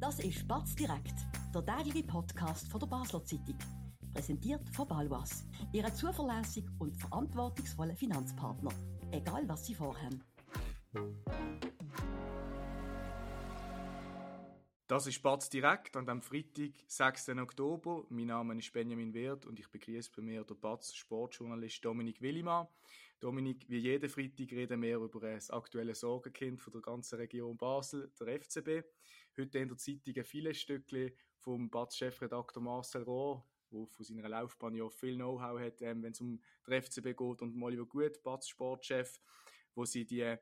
Das ist Batz direkt, der tägliche Podcast von der Basler Zeitung. Präsentiert von Balwas, Ihrem zuverlässigen und verantwortungsvollen Finanzpartner. Egal was Sie vorhaben. Das ist Batz direkt an dem Freitag, 6. Oktober. Mein Name ist Benjamin Wirth und ich begrüße bei mir den Batz Sportjournalist Dominik Willimann. Dominik, wie jeden Freitag reden wir über das aktuelle Sorgenkind von der ganzen Region Basel, der FCB. Heute in der Zeitung viele Stückchen vom Batz-Chefredakteur Marcel Rohr, der von seiner Laufbahn ja viel Know-how hat, ähm, wenn es um den FCB geht, und Oliver Gut, Batz-Sportchef, wo sie die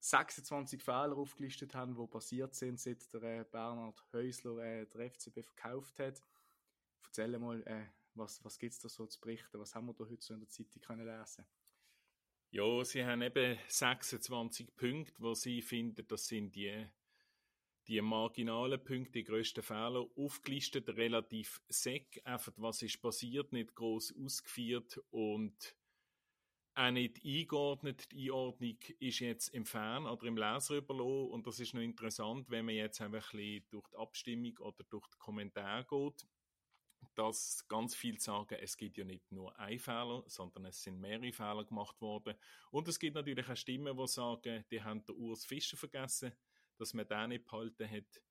26 Fehler aufgelistet haben, die passiert sind, seit der äh, Bernhard Häusler äh, der FCB verkauft hat. Erzähl mal, äh, was, was gibt es da so zu berichten? Was haben wir da heute so in der Zeitung können lesen ja, sie haben eben 26 Punkte, wo sie finden, das sind die, die marginalen Punkte, die grössten Fehler, aufgelistet, relativ seck, einfach was ist passiert, nicht groß ausgeführt und auch nicht eingeordnet. Die Einordnung ist jetzt im Fern oder im Leser überlassen und das ist noch interessant, wenn man jetzt einfach ein bisschen durch die Abstimmung oder durch die Kommentare geht dass ganz viel sagen, es gibt ja nicht nur ein Fehler, sondern es sind mehrere Fehler gemacht worden. Und es gibt natürlich auch Stimmen, die sagen, die haben der Urs Fischer vergessen, dass man den nicht behalten hat.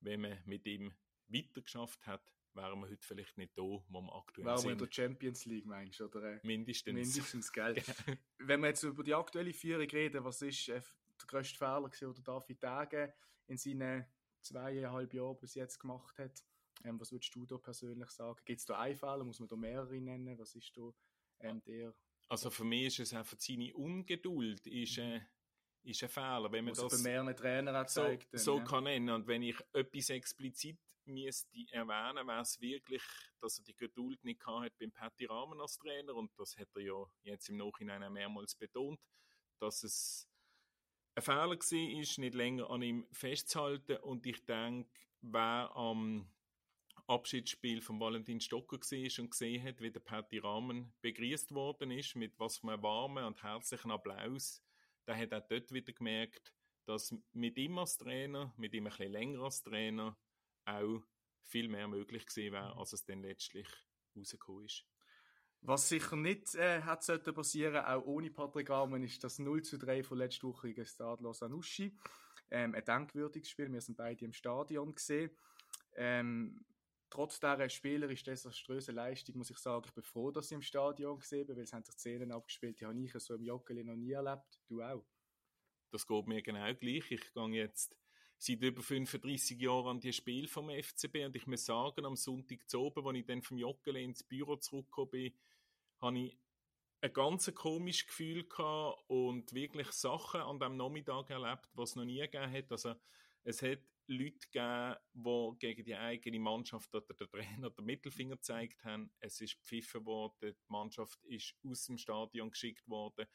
Wenn man mit ihm weitergeschafft hat, wären wir heute vielleicht nicht da, wo wir aktuell wären sind. Wären wir in der Champions League, meinst du? Oder, Mindestens. Mindestens, gell? Wenn wir jetzt über die aktuelle Führung reden, was ist äh, der grösste Fehler gewesen, den David Tage in seinen zweieinhalb Jahren bis jetzt gemacht hat? Ähm, was würdest du da persönlich sagen? Gibt es da einen Fehler? Muss man da mehrere nennen? Was ist da ähm, der? Also für mich ist es einfach seine Ungeduld ist, äh, ist ein Fehler. Wenn man was das bei mehreren Trainern zeigt. So, so ja. kann nennen. Und wenn ich etwas explizit müsste erwähnen, wäre es wirklich, dass er die Geduld nicht hat beim Patty Rahmen als Trainer. Und das hat er ja jetzt im Nachhinein auch mehrmals betont, dass es ein Fehler war, ist, nicht länger an ihm festzuhalten. Und ich denke, wer am Abschiedsspiel von Valentin Stocker war und gesehen hat, wie der Patty Rahmen begrüßt worden ist, mit was für einem warmen und herzlichen Applaus, der hat auch dort wieder gemerkt, dass mit ihm als Trainer, mit ihm ein bisschen länger als Trainer, auch viel mehr möglich gewesen wäre, als es dann letztlich rausgekommen ist. Was sicher nicht äh, hat sollte passieren, auch ohne Patrick Rahmen, ist das 0 zu 3 von letzter Woche gegen Stade Anuschi. Ähm, ein denkwürdiges Spiel. Wir sind beide im Stadion gesehen. Ähm, trotz dieser spielerisch desaströsen Leistung muss ich sagen, ich bin froh, dass ich im Stadion gesehen bin, weil es haben sich Szenen abgespielt, die habe ich so im Joggeli noch nie erlebt. Du auch? Das geht mir genau gleich. Ich gehe jetzt seit über 35 Jahren an die Spiel vom FCB und ich muss sagen, am Sonntag zu oben, als ich dann vom Joggeli ins Büro zurückgekommen bin, habe ich ein ganz komisches Gefühl und wirklich Sachen an dem Nachmittag erlebt, was es noch nie gegeben hat. Also es hat Leute gegeben, die gegen die eigene Mannschaft oder der Trainer den Mittelfinger gezeigt haben. Es ist pfiffen worden, die Mannschaft ist aus dem Stadion geschickt worden.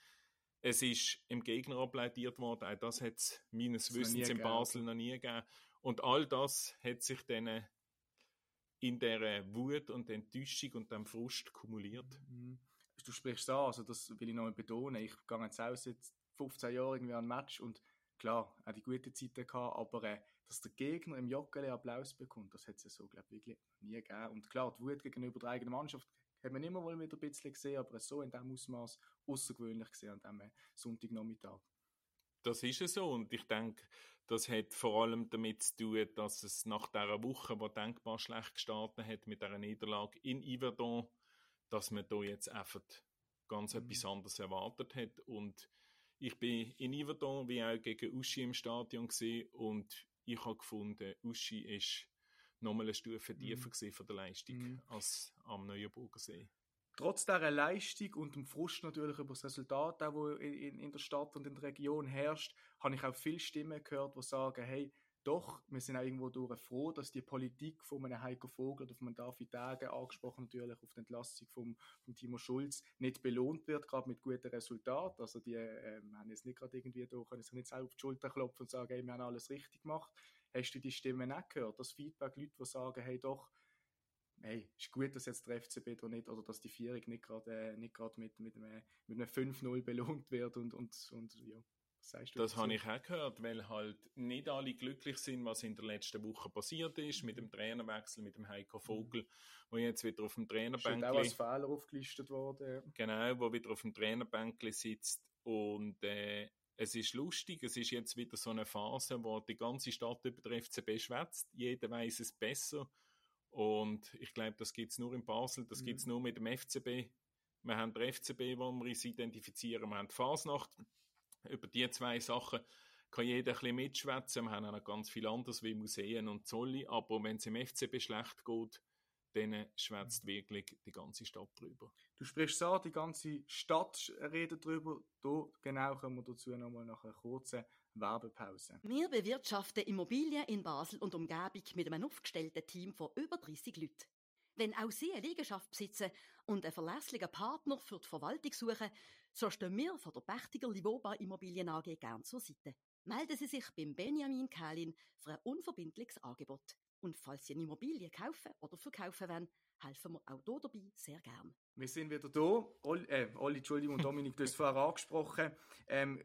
Es ist im Gegner applaudiert worden. Auch das hat es meines Wissens in Basel noch nie gegeben. Und all das hat sich dann in der Wut und Enttäuschung und dem Frust kumuliert. Mhm. Du sprichst an, also das will ich noch mal betonen. Ich gehe jetzt auch seit 15 Jahren irgendwie an ein Match und klar, auch die guten Zeiten gehabt, aber äh, dass der Gegner im Joggeli Applaus bekommt, das hat es ja so, glaube ich, wirklich nie gegeben. Und klar, die Wut gegenüber der eigenen Mannschaft hat man immer mal wieder ein bisschen gesehen, aber so in diesem Ausmaß außergewöhnlich gesehen an diesem Sonntagnachmittag. Das ist es so und ich denke, das hat vor allem damit zu tun, dass es nach dieser Woche, die denkbar schlecht gestartet hat mit dieser Niederlage in Yverdon, dass man da jetzt einfach ganz mhm. etwas anderes erwartet hat und ich bin in Yverdon wie auch gegen Uschi im Stadion gesehen und ich habe gefunden, Uschi ist nochmal eine Stufe mhm. tiefer mhm. von der Leistung mhm. als am Neuenburger See. Trotz dieser Leistung und dem Frust natürlich über das Resultat, das in, in der Stadt und in der Region herrscht, habe ich auch viele Stimmen gehört, die sagen, hey, doch, wir sind auch irgendwo durch froh, dass die Politik von einem Heiko Vogel oder von einem David Tage, angesprochen natürlich auf die Entlassung von vom Timo Schulz, nicht belohnt wird, gerade mit guten Resultaten. Also die äh, haben jetzt nicht gerade irgendwie da, können sich nicht selber auf die Schulter klopfen und sagen, hey, wir haben alles richtig gemacht. Hast du die Stimmen nicht gehört? Das Feedback, Leute, die sagen, hey, doch, hey, ist gut, dass jetzt der FCB da nicht, oder dass die Vierung nicht gerade, äh, mit, mit einem, mit einem 5-0 belohnt wird und, und, und ja, sagst du Das habe ich auch gehört, weil halt nicht alle glücklich sind, was in der letzten Woche passiert ist, mit dem Trainerwechsel, mit dem Heiko Vogel, wo jetzt wieder auf dem Trainerbänk auch als Fehler aufgelistet worden. Genau, wo wieder auf dem Trainerbänk sitzt und äh, es ist lustig, es ist jetzt wieder so eine Phase, wo die ganze Stadt über den FCB schwätzt, jeder weiß es besser und ich glaube, das gibt es nur in Basel, das mhm. gibt es nur mit dem FCB. Wir haben den FCB, wo wir uns identifizieren, wir haben die Fasnacht, über die zwei Sachen kann jeder ein bisschen mitschwätzen. Wir haben auch noch ganz viel anderes wie Museen und Zolli, aber wenn es im FCB schlecht geht, dann schwätzt mhm. wirklich die ganze Stadt drüber. Du sprichst so, die ganze Stadt redet drüber. Da genau kommen wir dazu nochmal nach einer kurzen Werbepause. Wir bewirtschaften Immobilien in Basel und Umgebung mit einem aufgestellten Team von über 30 Leuten. Wenn auch Sie eine Liegenschaft besitzen und einen verlässlichen Partner für die Verwaltung suchen, so stehen wir von der Pächtiger Livoba Immobilien AG gern zur Seite. Melden Sie sich beim Benjamin Kählin für ein unverbindliches Angebot. Und falls Sie eine Immobilie kaufen oder verkaufen wollen, helfen wir auch hier dabei sehr gern. Wir sind wieder da. Olli, äh, Olli Entschuldigung, Dominik, du hast vorher angesprochen. Ähm,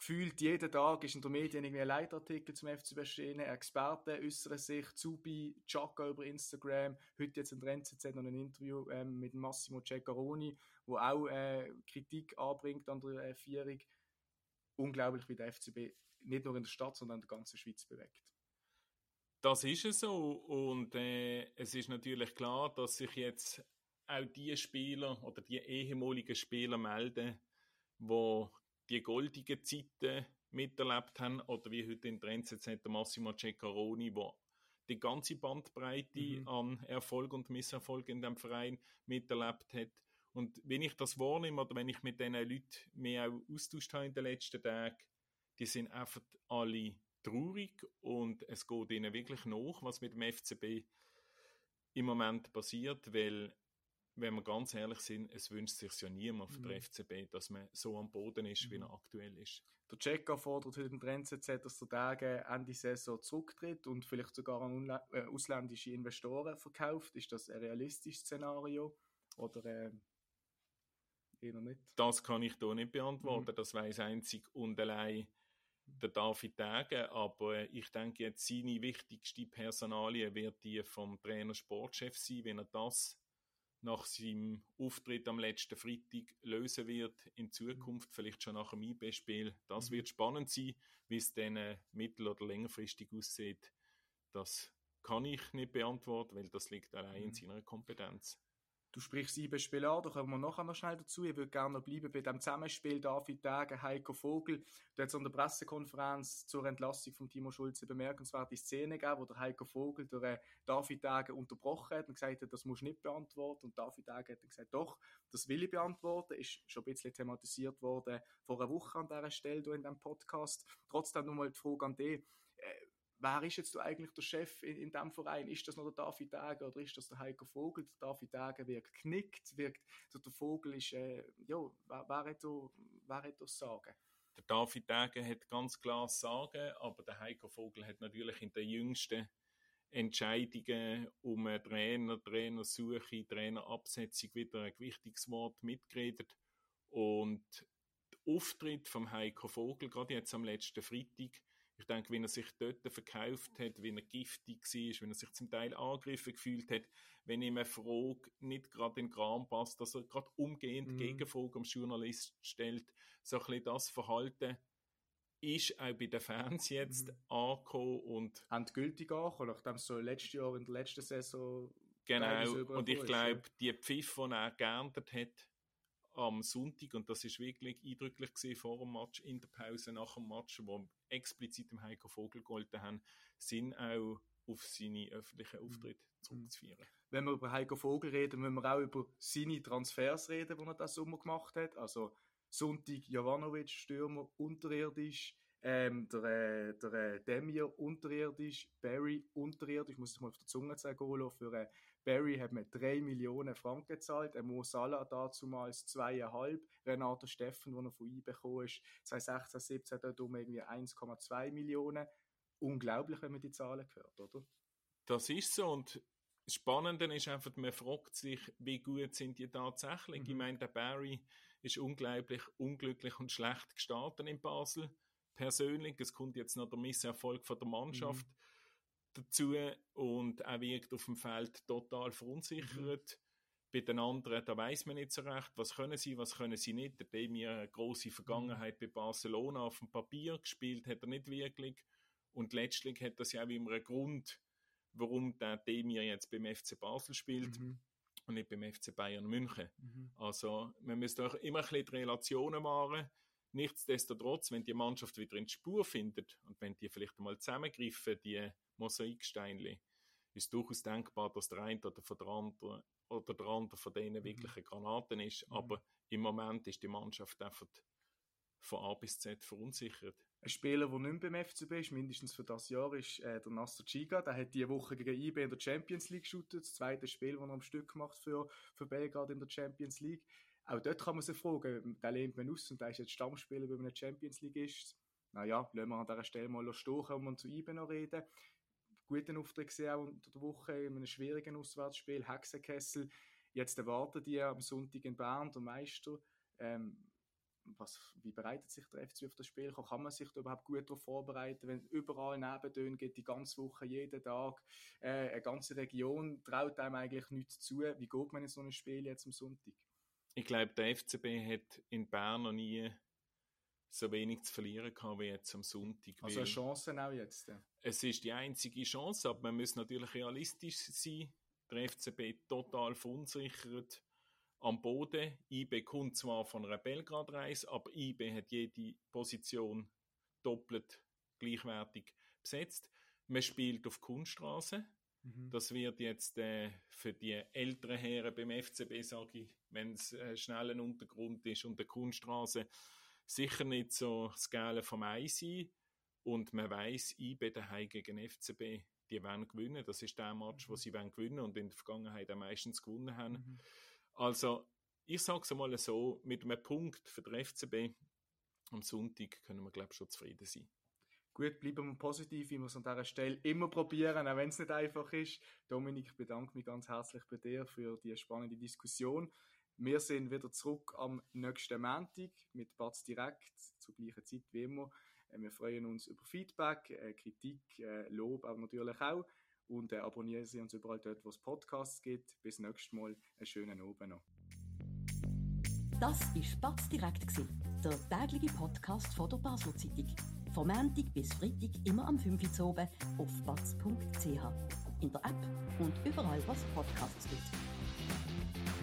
gefühlt jeden Tag ist in den Medien irgendwie ein Leitartikel zum FC erschienen. Experten äußern sich, Zubi, Chaka über Instagram, heute jetzt in der NZZ noch ein Interview ähm, mit Massimo Ceccaroni, wo auch äh, Kritik anbringt an der äh, Vierung. Unglaublich, wie der FCB nicht nur in der Stadt, sondern in der ganzen Schweiz bewegt. Das ist es so und äh, es ist natürlich klar, dass sich jetzt auch die Spieler oder die ehemaligen Spieler melden, wo die goldigen Zeiten miterlebt haben oder wie heute in der NZZ Massimo Ceccaroni, wo die ganze Bandbreite mhm. an Erfolg und Misserfolg in dem Verein miterlebt hat. Und wenn ich das wahrnehme oder wenn ich mit diesen Leuten mehr auch austauscht habe in den letzten Tagen, die sind einfach alle traurig und es geht ihnen wirklich nach, was mit dem FCB im Moment passiert, weil wenn wir ganz ehrlich sind, es wünscht sich ja niemand von der mhm. FCB, dass man so am Boden ist, mhm. wie er aktuell ist. Der Checker fordert heute im NZZ, dass der Tage Ende Saison zurücktritt und vielleicht sogar an äh, ausländische Investoren verkauft. Ist das ein realistisches Szenario oder äh, eher nicht? Das kann ich hier nicht beantworten. Mhm. Das weiß einzig und allein der David Tage, aber ich denke jetzt seine wichtigste Personalie wird die vom Trainer Sportchef sein, wenn er das nach seinem Auftritt am letzten Freitag lösen wird in Zukunft, vielleicht schon nach dem IB-Spiel. Das mhm. wird spannend sein, wie es dann äh, mittel- oder längerfristig aussieht. Das kann ich nicht beantworten, weil das liegt allein mhm. in seiner Kompetenz. Du sprichst sieben Spiele an, da kommen wir nachher noch schnell dazu. Ich würde gerne noch bleiben bei dem Zusammenspiel David Tage, Heiko Vogel. Du hast an der Pressekonferenz zur Entlassung von Timo Schulze bemerkenswerte Szene gegeben, wo der Heiko Vogel der David Tage unterbrochen hat und gesagt hat, das musst du nicht beantworten. Und David Tage hat dann gesagt, doch, das will ich beantworten. Ist schon ein bisschen thematisiert worden vor einer Woche an dieser Stelle in diesem Podcast. Trotzdem nochmal die Frage an dich wer ist jetzt eigentlich der Chef in, in diesem Verein? Ist das noch der David Dager oder ist das der Heiko Vogel? Der David Dager wirkt knickt, wirkt, der, der Vogel ist, äh, ja, wer, wer, hat das Sagen? Der David Dager hat ganz klar Sagen, aber der Heiko Vogel hat natürlich in den jüngsten Entscheidungen um Trainer, Trainersuche, Trainerabsetzung wieder ein wichtiges Wort mitgeredet. Und der Auftritt vom Heiko Vogel, gerade jetzt am letzten Freitag, ich denke, wenn er sich dort verkauft hat, wenn er giftig war, wenn er sich zum Teil angegriffen gefühlt hat, wenn ihm eine Frage nicht gerade in den Kram passt, dass er gerade umgehend mhm. Gegenfrage am Journalist stellt, so ein bisschen das Verhalten ist auch bei den Fans jetzt mhm. angekommen und endgültig angekommen, nachdem es so letztes Jahr in der letzten Saison genau und ich glaube, die Pfiff, die er geerntet hat, am Sonntag, und das ist wirklich eindrücklich gesehen vor dem Match, in der Pause, nach dem Match, wo explizit dem Heiko Vogel geholfen haben, sind auch auf seine öffentlichen mhm. Auftritte zurückzuführen. Wenn wir über Heiko Vogel reden, müssen wir auch über seine Transfers reden, die er diesen Sommer gemacht hat. Also Sonntag Jovanovic, Stürmer, unterirdisch, ähm, der, äh, der äh, Demir unterirdisch, Barry unterirdisch, ich muss es mal auf der Zunge sagen, für äh, Barry hat man 3 Millionen Franken gezahlt, Mo Salah dazumals 2,5, Renato Steffen, den er von ihm bekommen ist, 2016, 17 dort um irgendwie 1,2 Millionen. Unglaublich, wenn man die Zahlen hört, oder? Das ist so und das Spannende ist einfach, man fragt sich, wie gut sind die tatsächlich. Mhm. Ich meine, der Barry ist unglaublich unglücklich und schlecht gestartet in Basel. Persönlich. Es kommt jetzt noch der Misserfolg von der Mannschaft mhm. dazu und er wirkt auf dem Feld total verunsichert. Mhm. Bei den anderen, da weiß man nicht so recht, was können sie, was können sie nicht. Der Demir eine große Vergangenheit bei Barcelona auf dem Papier gespielt, hat er nicht wirklich. Und letztlich hat das ja auch immer einen Grund, warum der Demir jetzt beim FC Basel spielt. Mhm und nicht beim FC Bayern München. Mhm. Also man müsste auch immer ein bisschen die Relationen wahren. Nichtsdestotrotz, wenn die Mannschaft wieder in die Spur findet und wenn die vielleicht einmal zusammengreifen, die Mosaiksteinchen, ist durchaus denkbar, dass der eine oder der andere, oder der andere von denen mhm. wirklich eine Granaten ist. Mhm. Aber im Moment ist die Mannschaft einfach von A bis Z verunsichert. Ein Spieler, der nicht mehr beim FCB ist, mindestens für das Jahr, ist äh, der Nasser Chiga. Der hat diese Woche gegen IB in der Champions League geshootet. Das zweite Spiel, das er am Stück macht für, für Belgrad in der Champions League. Auch dort kann man sich fragen, der lehnt man aus und der ist jetzt Stammspieler bei einem Champions League ist. Naja, lassen wir an dieser Stelle mal stehen, und wir zu IB noch reden. Guten Auftritt gesehen auch unter der Woche in einem schwierigen Auswärtsspiel, Hexenkessel. Jetzt erwarten die am Sonntag in Bern, der Meister. Ähm, was, wie bereitet sich der FC auf das Spiel? Kann man sich da überhaupt gut darauf vorbereiten, wenn überall Nebentöne geht, die ganze Woche, jeden Tag, äh, eine ganze Region traut einem eigentlich nichts zu. Wie geht man in so ein Spiel jetzt am Sonntag? Ich glaube, der FCB hat in Bern noch nie so wenig zu verlieren gehabt wie jetzt am Sonntag. Also eine Chance auch jetzt? Ja. Es ist die einzige Chance, aber man muss natürlich realistisch sein. Der FCB total verunsichert am Boden. IB kommt zwar von einer Belgrad-Reise, aber IB hat jede Position doppelt gleichwertig besetzt. Man spielt auf Kunststraße. Mhm. Das wird jetzt äh, für die älteren Herren beim FCB, sage ich, wenn es äh, schnell ein Untergrund ist und eine Kunststraße, sicher nicht so das Geile vom Eis sein. Und man weiß, IB daheim gegen FCB, die werden gewinnen. Das ist der Match, mhm. wo sie werden gewinnen und in der Vergangenheit am meistens gewonnen haben. Mhm. Also, ich sage es einmal so, mit einem Punkt für den FCB am Sonntag können wir, glaube ich, schon zufrieden sein. Gut, bleiben wir positiv, wir es an dieser Stelle immer probieren, auch wenn es nicht einfach ist. Dominik, ich bedanke mich ganz herzlich bei dir für die spannende Diskussion. Wir sind wieder zurück am nächsten Montag mit Batz direkt zur gleichen Zeit wie immer. Äh, wir freuen uns über Feedback, äh, Kritik, äh, Lob, aber natürlich auch und abonnieren Sie uns überall dort, wo es Podcasts gibt. Bis nächstes Mal, einen schönen Abend noch. Das war Spatz direkt, der tägliche Podcast von der Basel Zeitung. Von Montag bis Freitag immer am 5 Uhr oben auf batz.ch. In der App und überall, was Podcasts gibt.